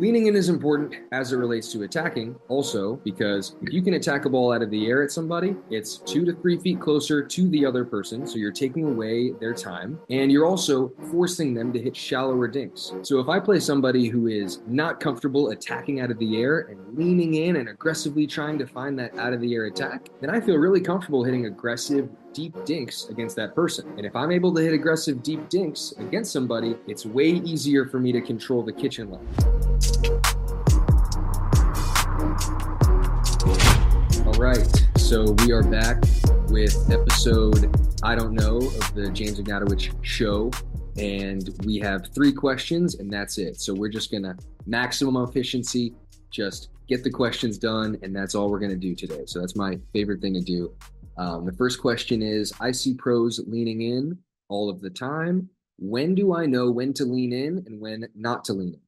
Leaning in is important as it relates to attacking, also because if you can attack a ball out of the air at somebody, it's two to three feet closer to the other person. So you're taking away their time and you're also forcing them to hit shallower dinks. So if I play somebody who is not comfortable attacking out of the air and leaning in and aggressively trying to find that out of the air attack, then I feel really comfortable hitting aggressive deep dinks against that person. And if I'm able to hit aggressive deep dinks against somebody, it's way easier for me to control the kitchen line. All right, so we are back with episode I don't know of the James Ignatowich show. And we have three questions, and that's it. So we're just gonna maximum efficiency, just get the questions done, and that's all we're gonna do today. So that's my favorite thing to do um, the first question is I see pros leaning in all of the time. When do I know when to lean in and when not to lean in?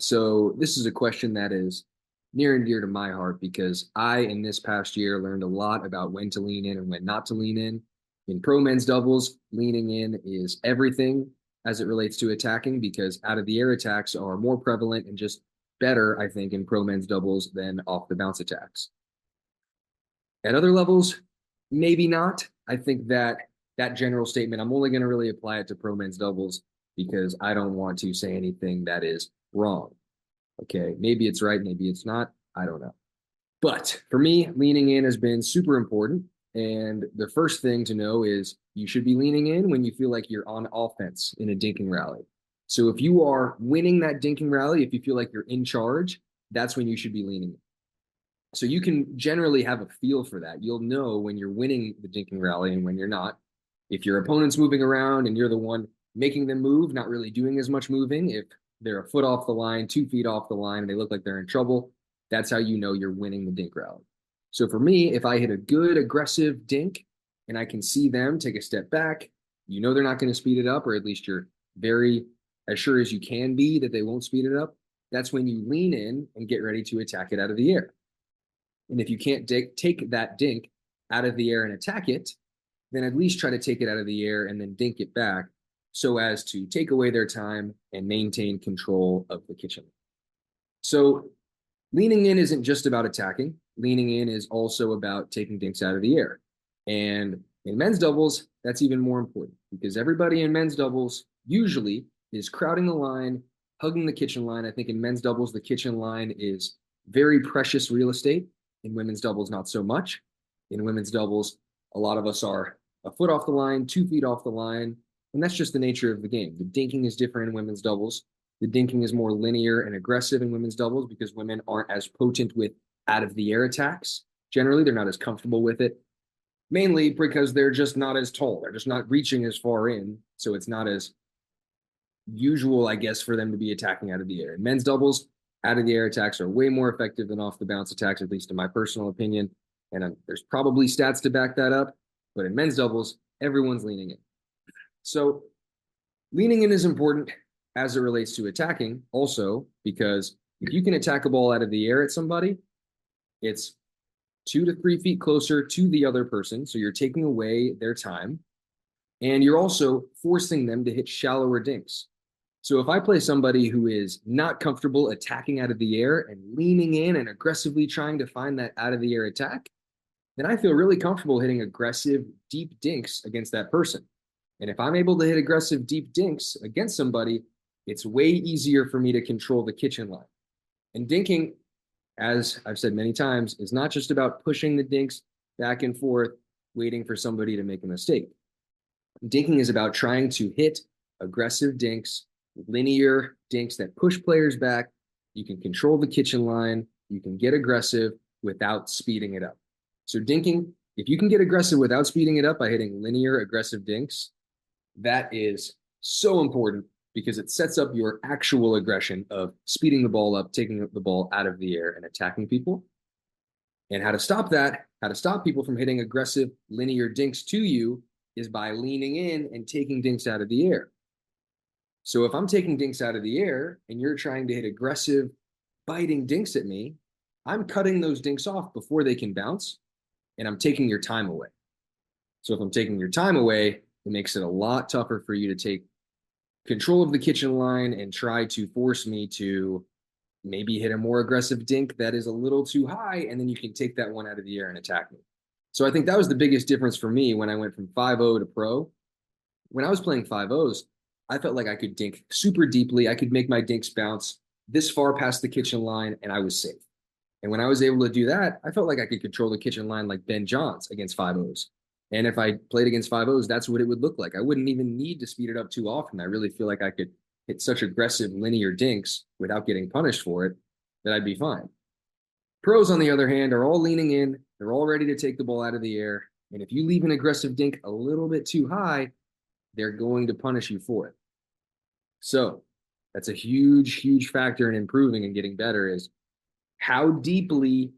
So, this is a question that is near and dear to my heart because I, in this past year, learned a lot about when to lean in and when not to lean in. In pro men's doubles, leaning in is everything as it relates to attacking because out of the air attacks are more prevalent and just better, I think, in pro men's doubles than off the bounce attacks. At other levels, Maybe not. I think that that general statement, I'm only going to really apply it to pro men's doubles because I don't want to say anything that is wrong. Okay. Maybe it's right. Maybe it's not. I don't know. But for me, leaning in has been super important. And the first thing to know is you should be leaning in when you feel like you're on offense in a dinking rally. So if you are winning that dinking rally, if you feel like you're in charge, that's when you should be leaning in. So you can generally have a feel for that. You'll know when you're winning the dinking rally and when you're not. If your opponent's moving around and you're the one making them move, not really doing as much moving, if they're a foot off the line, two feet off the line, and they look like they're in trouble, that's how you know you're winning the dink rally. So for me, if I hit a good aggressive dink and I can see them take a step back, you know they're not going to speed it up, or at least you're very as sure as you can be that they won't speed it up. That's when you lean in and get ready to attack it out of the air. And if you can't dig, take that dink out of the air and attack it, then at least try to take it out of the air and then dink it back so as to take away their time and maintain control of the kitchen. So leaning in isn't just about attacking. Leaning in is also about taking dinks out of the air. And in men's doubles, that's even more important because everybody in men's doubles usually is crowding the line, hugging the kitchen line. I think in men's doubles, the kitchen line is very precious real estate. In women's doubles, not so much. In women's doubles, a lot of us are a foot off the line, two feet off the line, and that's just the nature of the game. The dinking is different in women's doubles. The dinking is more linear and aggressive in women's doubles because women aren't as potent with out of the air attacks. Generally, they're not as comfortable with it, mainly because they're just not as tall. They're just not reaching as far in. So it's not as usual, I guess, for them to be attacking out of the air. In men's doubles, out of the air attacks are way more effective than off the bounce attacks, at least in my personal opinion. And uh, there's probably stats to back that up. But in men's doubles, everyone's leaning in. So leaning in is important as it relates to attacking, also, because if you can attack a ball out of the air at somebody, it's two to three feet closer to the other person. So you're taking away their time. And you're also forcing them to hit shallower dinks. So if I play somebody who is not comfortable attacking out of the air and leaning in and aggressively trying to find that out of the air attack, then I feel really comfortable hitting aggressive deep dinks against that person. And if I'm able to hit aggressive deep dinks against somebody, it's way easier for me to control the kitchen line. And dinking, as I've said many times, is not just about pushing the dinks back and forth, waiting for somebody to make a mistake. Dinking is about trying to hit aggressive dinks linear dinks that push players back. You can control the kitchen line. You can get aggressive without speeding it up. So dinking, if you can get aggressive without speeding it up by hitting linear aggressive dinks, that is so important because it sets up your actual aggression of speeding the ball up, taking the ball out of the air and attacking people. And how to stop that, how to stop people from hitting aggressive linear dinks to you is by leaning in and taking dinks out of the air. So if I'm taking dinks out of the air and you're trying to hit aggressive, biting dinks at me, I'm cutting those dinks off before they can bounce and I'm taking your time away. So if I'm taking your time away, it makes it a lot tougher for you to take control of the kitchen line and try to force me to maybe hit a more aggressive dink that is a little too high, and then you can take that one out of the air and attack me. So I think that was the biggest difference for me when I went from 5-0 to pro. When I was playing 5-0s, I felt like I could dink super deeply. I could make my dinks bounce this far past the kitchen line, and I was safe. And when I was able to do that, I felt like I could control the kitchen line like Ben Johns against 5-0s. And if I played against 5-0s, that's what it would look like. I wouldn't even need to speed it up too often. I really feel like I could hit such aggressive linear dinks without getting punished for it that I'd be fine. Pros, on the other hand, are all leaning in. They're all ready to take the ball out of the air. And if you leave an aggressive dink a little bit too high, they're going to punish you for it. So that's a huge, huge factor in improving and getting better is how deeply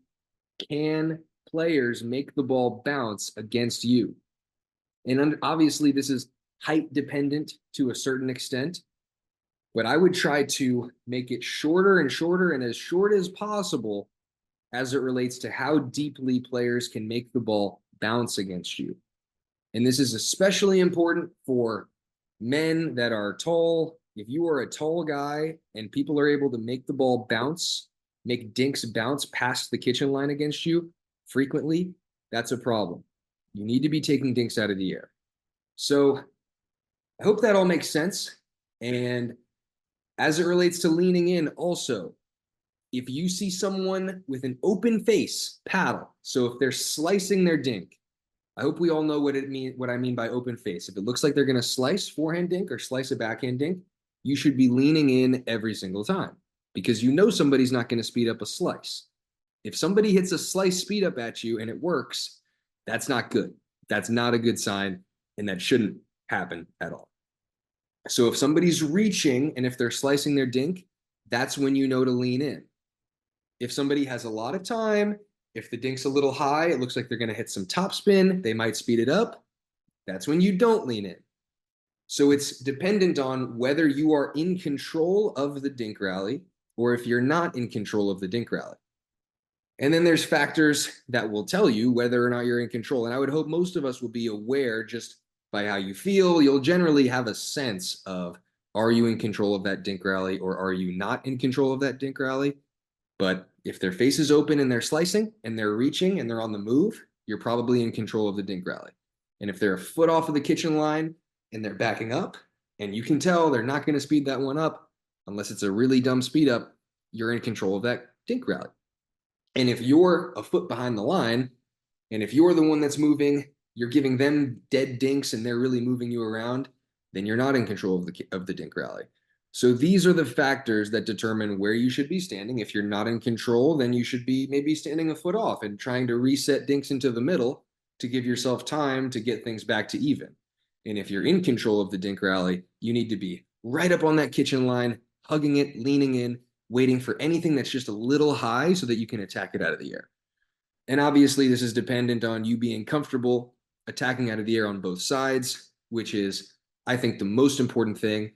can players make the ball bounce against you? And obviously, this is height dependent to a certain extent, but I would try to make it shorter and shorter and as short as possible as it relates to how deeply players can make the ball bounce against you. And this is especially important for men that are tall. If you are a tall guy and people are able to make the ball bounce, make dinks bounce past the kitchen line against you frequently, that's a problem. You need to be taking dinks out of the air. So I hope that all makes sense. And as it relates to leaning in, also, if you see someone with an open face paddle, so if they're slicing their dink, I hope we all know what it mean what I mean by open face. If it looks like they're going to slice forehand dink or slice a backhand dink, you should be leaning in every single time because you know somebody's not going to speed up a slice. If somebody hits a slice speed up at you and it works, that's not good. That's not a good sign and that shouldn't happen at all. So if somebody's reaching and if they're slicing their dink, that's when you know to lean in. If somebody has a lot of time if the dink's a little high, it looks like they're going to hit some topspin. They might speed it up. That's when you don't lean in. So it's dependent on whether you are in control of the dink rally or if you're not in control of the dink rally. And then there's factors that will tell you whether or not you're in control. And I would hope most of us will be aware just by how you feel. You'll generally have a sense of are you in control of that dink rally or are you not in control of that dink rally? But if their face is open and they're slicing and they're reaching and they're on the move, you're probably in control of the dink rally. And if they're a foot off of the kitchen line and they're backing up, and you can tell they're not going to speed that one up unless it's a really dumb speed up, you're in control of that dink rally. And if you're a foot behind the line, and if you're the one that's moving, you're giving them dead dinks and they're really moving you around, then you're not in control of the of the dink rally. So these are the factors that determine where you should be standing. If you're not in control, then you should be maybe standing a foot off and trying to reset dinks into the middle to give yourself time to get things back to even. And if you're in control of the dink rally, you need to be right up on that kitchen line, hugging it, leaning in, waiting for anything that's just a little high so that you can attack it out of the air. And obviously, this is dependent on you being comfortable attacking out of the air on both sides, which is, I think, the most important thing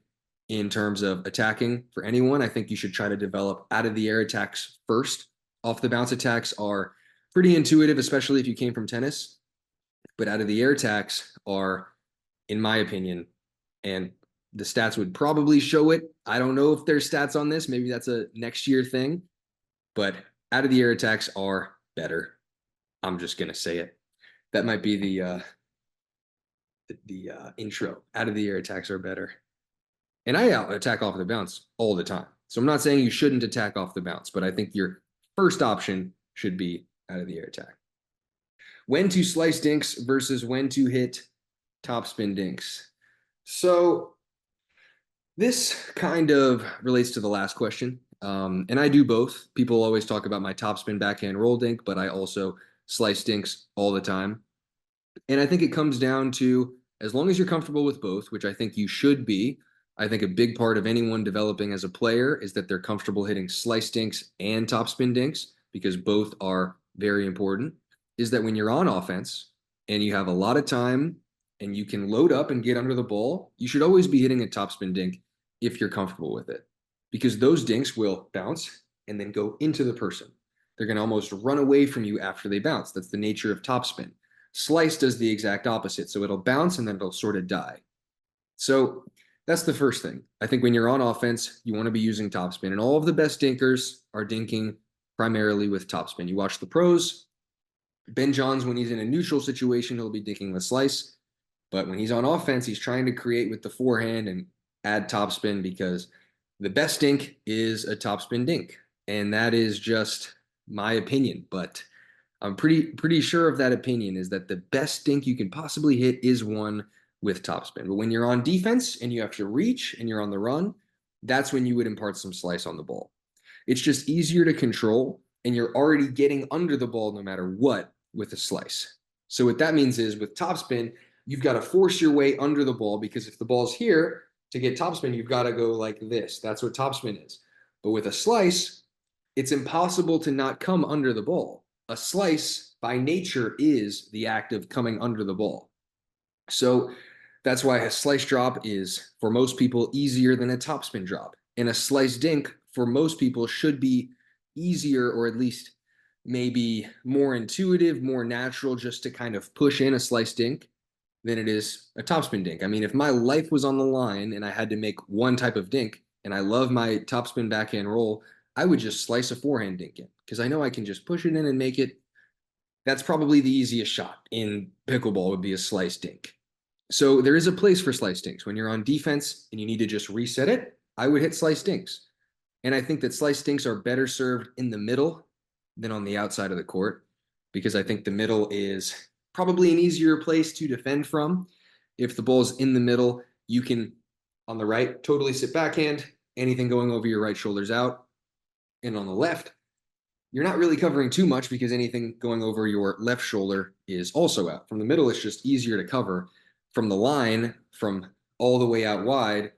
in terms of attacking for anyone. I think you should try to develop out of the air attacks first. Off the bounce attacks are pretty intuitive, especially if you came from tennis. But out of the air attacks are, in my opinion, and the stats would probably show it. I don't know if there's stats on this. Maybe that's a next year thing. But out of the air attacks are better. I'm just gonna say it. That might be the uh, the, the uh, intro. Out of the air attacks are better. And I attack off the bounce all the time. So I'm not saying you shouldn't attack off the bounce, but I think your first option should be out of the air attack. When to slice dinks versus when to hit topspin dinks. So this kind of relates to the last question. Um, and I do both. People always talk about my topspin backhand roll dink, but I also slice dinks all the time. And I think it comes down to as long as you're comfortable with both, which I think you should be, I think a big part of anyone developing as a player is that they're comfortable hitting slice dinks and topspin dinks because both are very important. Is that when you're on offense and you have a lot of time and you can load up and get under the ball, you should always be hitting a topspin dink if you're comfortable with it because those dinks will bounce and then go into the person. They're going to almost run away from you after they bounce. That's the nature of topspin. Slice does the exact opposite. So it'll bounce and then it'll sort of die. So that's the first thing. I think when you're on offense, you want to be using topspin, and all of the best dinkers are dinking primarily with topspin. You watch the pros. Ben Johns, when he's in a neutral situation, he'll be dinking with slice. But when he's on offense, he's trying to create with the forehand and add topspin because the best dink is a topspin dink. And that is just my opinion. But I'm pretty pretty sure of that opinion is that the best dink you can possibly hit is one with topspin. But when you're on defense and you have to reach and you're on the run, that's when you would impart some slice on the ball. It's just easier to control and you're already getting under the ball no matter what with a slice. So what that means is with topspin, you've got to force your way under the ball because if the ball's here to get topspin, you've got to go like this. That's what topspin is. But with a slice, it's impossible to not come under the ball. A slice by nature is the act of coming under the ball. So that's why a slice drop is for most people easier than a topspin drop. And a slice dink for most people should be easier or at least maybe more intuitive, more natural just to kind of push in a slice dink than it is a topspin dink. I mean, if my life was on the line and I had to make one type of dink and I love my topspin backhand roll, I would just slice a forehand dink in because I know I can just push it in and make it. That's probably the easiest shot in pickleball would be a slice dink. So there is a place for slice dinks. When you're on defense and you need to just reset it, I would hit slice dinks. And I think that slice dinks are better served in the middle than on the outside of the court because I think the middle is probably an easier place to defend from. If the ball's in the middle, you can on the right totally sit backhand, anything going over your right shoulder's out. And on the left, you're not really covering too much because anything going over your left shoulder is also out. From the middle, it's just easier to cover. From the line, from all the way out wide,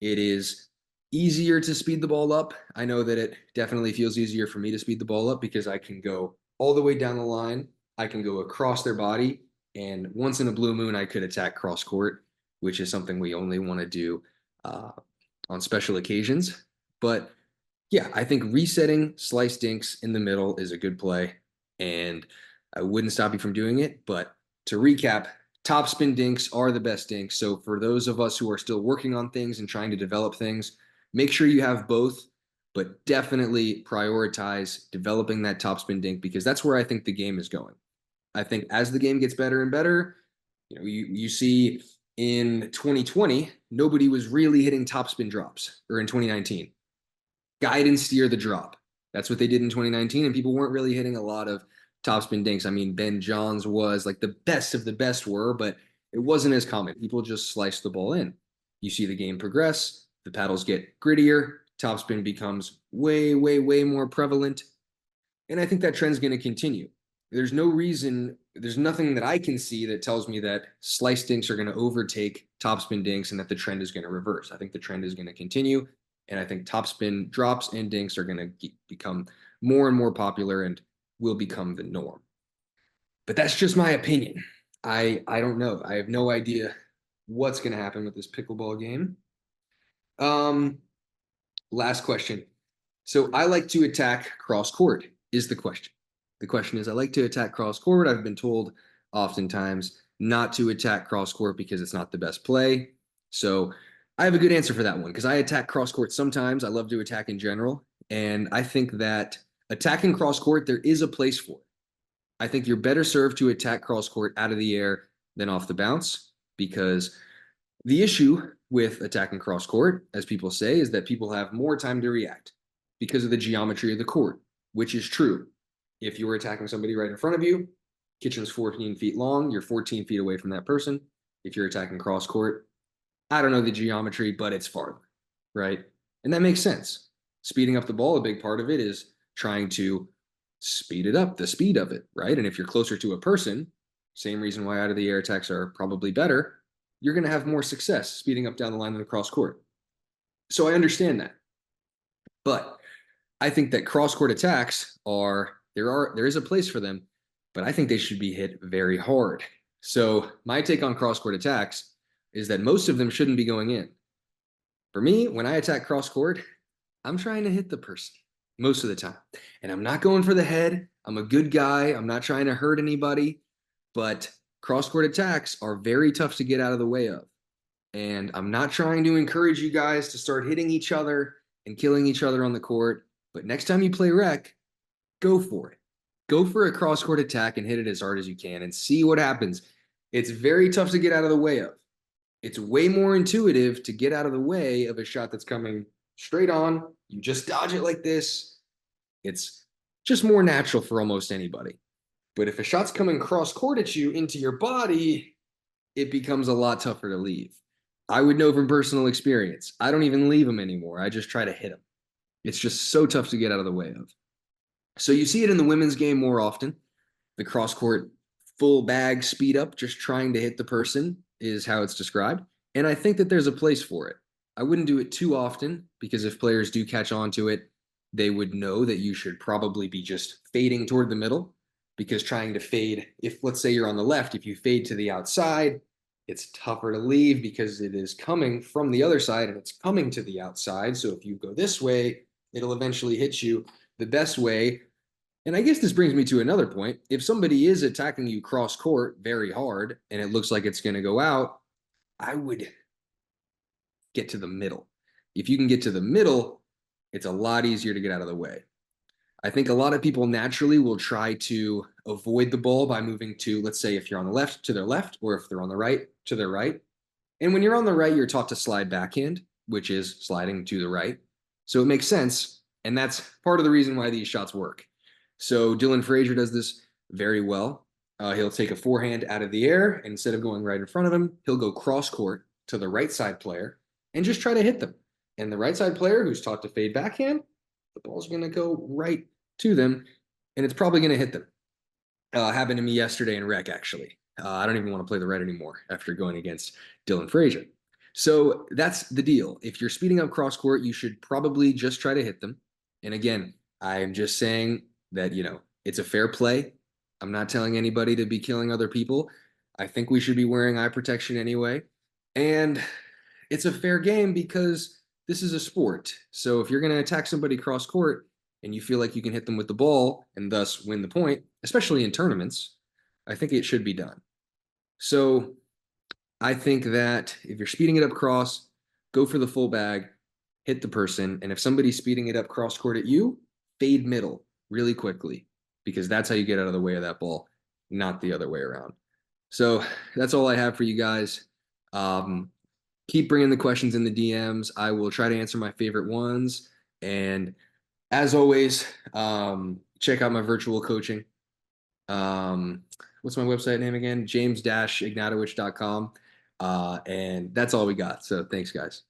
it is easier to speed the ball up. I know that it definitely feels easier for me to speed the ball up because I can go all the way down the line. I can go across their body. And once in a blue moon, I could attack cross court, which is something we only want to do uh, on special occasions. But yeah, I think resetting slice dinks in the middle is a good play. And I wouldn't stop you from doing it. But to recap, top spin dinks are the best dinks. So for those of us who are still working on things and trying to develop things, Make sure you have both, but definitely prioritize developing that topspin dink because that's where I think the game is going. I think as the game gets better and better, you know, you you see in 2020, nobody was really hitting topspin drops, or in 2019. Guide and steer the drop. That's what they did in 2019, and people weren't really hitting a lot of topspin dinks. I mean, Ben Johns was like the best of the best were, but it wasn't as common. People just sliced the ball in. You see the game progress. The paddles get grittier, topspin becomes way, way, way more prevalent. And I think that trend's going to continue. There's no reason, there's nothing that I can see that tells me that slice dinks are going to overtake topspin dinks and that the trend is going to reverse. I think the trend is going to continue. And I think topspin drops and dinks are going to become more and more popular and will become the norm. But that's just my opinion. I I don't know. I have no idea what's going to happen with this pickleball game. Um, last question. So I like to attack cross court. Is the question? The question is, I like to attack cross court. I've been told oftentimes not to attack cross court because it's not the best play. So I have a good answer for that one because I attack cross court sometimes. I love to attack in general. And I think that attacking cross court, there is a place for it. I think you're better served to attack cross court out of the air than off the bounce because the issue with attacking cross court, as people say, is that people have more time to react because of the geometry of the court, which is true. If you were attacking somebody right in front of you, kitchen's 14 feet long, you're 14 feet away from that person. If you're attacking cross court, I don't know the geometry, but it's farther, right? And that makes sense. Speeding up the ball, a big part of it is trying to speed it up, the speed of it, right? And if you're closer to a person, same reason why out of the air attacks are probably better, you're going to have more success speeding up down the line than cross court. So I understand that. But I think that cross court attacks are there are there is a place for them, but I think they should be hit very hard. So my take on cross court attacks is that most of them shouldn't be going in. For me, when I attack cross court, I'm trying to hit the person most of the time. And I'm not going for the head. I'm a good guy. I'm not trying to hurt anybody, but cross court attacks are very tough to get out of the way of. And I'm not trying to encourage you guys to start hitting each other and killing each other on the court. But next time you play rec, go for it. Go for a cross court attack and hit it as hard as you can and see what happens. It's very tough to get out of the way of. It's way more intuitive to get out of the way of a shot that's coming straight on. You just dodge it like this. It's just more natural for almost anybody. But if a shot's coming cross court at you into your body, it becomes a lot tougher to leave. I would know from personal experience. I don't even leave them anymore. I just try to hit them. It's just so tough to get out of the way of. So you see it in the women's game more often. The cross court full bag speed up, just trying to hit the person is how it's described. And I think that there's a place for it. I wouldn't do it too often because if players do catch on to it, they would know that you should probably be just fading toward the middle because trying to fade, if let's say you're on the left, if you fade to the outside, it's tougher to leave because it is coming from the other side and it's coming to the outside. So if you go this way, it'll eventually hit you the best way. And I guess this brings me to another point. If somebody is attacking you cross court very hard and it looks like it's going to go out, I would get to the middle. If you can get to the middle, it's a lot easier to get out of the way. I think a lot of people naturally will try to avoid the ball by moving to, let's say, if you're on the left, to their left, or if they're on the right, to their right. And when you're on the right, you're taught to slide backhand, which is sliding to the right. So it makes sense. And that's part of the reason why these shots work. So Dylan Frazier does this very well. Uh, he'll take a forehand out of the air. And instead of going right in front of him, he'll go cross court to the right side player and just try to hit them. And the right side player who's taught to fade backhand, the ball's going to go right to them and it's probably going to hit them. Uh, happened to me yesterday in rec, actually. Uh, I don't even want to play the red anymore after going against Dylan Frazier. So that's the deal. If you're speeding up cross court, you should probably just try to hit them. And again, I'm just saying that, you know, it's a fair play. I'm not telling anybody to be killing other people. I think we should be wearing eye protection anyway. And it's a fair game because this is a sport. So if you're going to attack somebody cross court and you feel like you can hit them with the ball and thus win the point, especially in tournaments, I think it should be done. So I think that if you're speeding it up cross, go for the full bag, hit the person. And if somebody's speeding it up cross court at you, fade middle really quickly because that's how you get out of the way of that ball, not the other way around. So that's all I have for you guys. Um, keep bringing the questions in the DMs. I will try to answer my favorite ones. And as always, um, check out my virtual coaching. Um, what's my website name again? James-ignatowich.com. Uh, and that's all we got. So thanks, guys.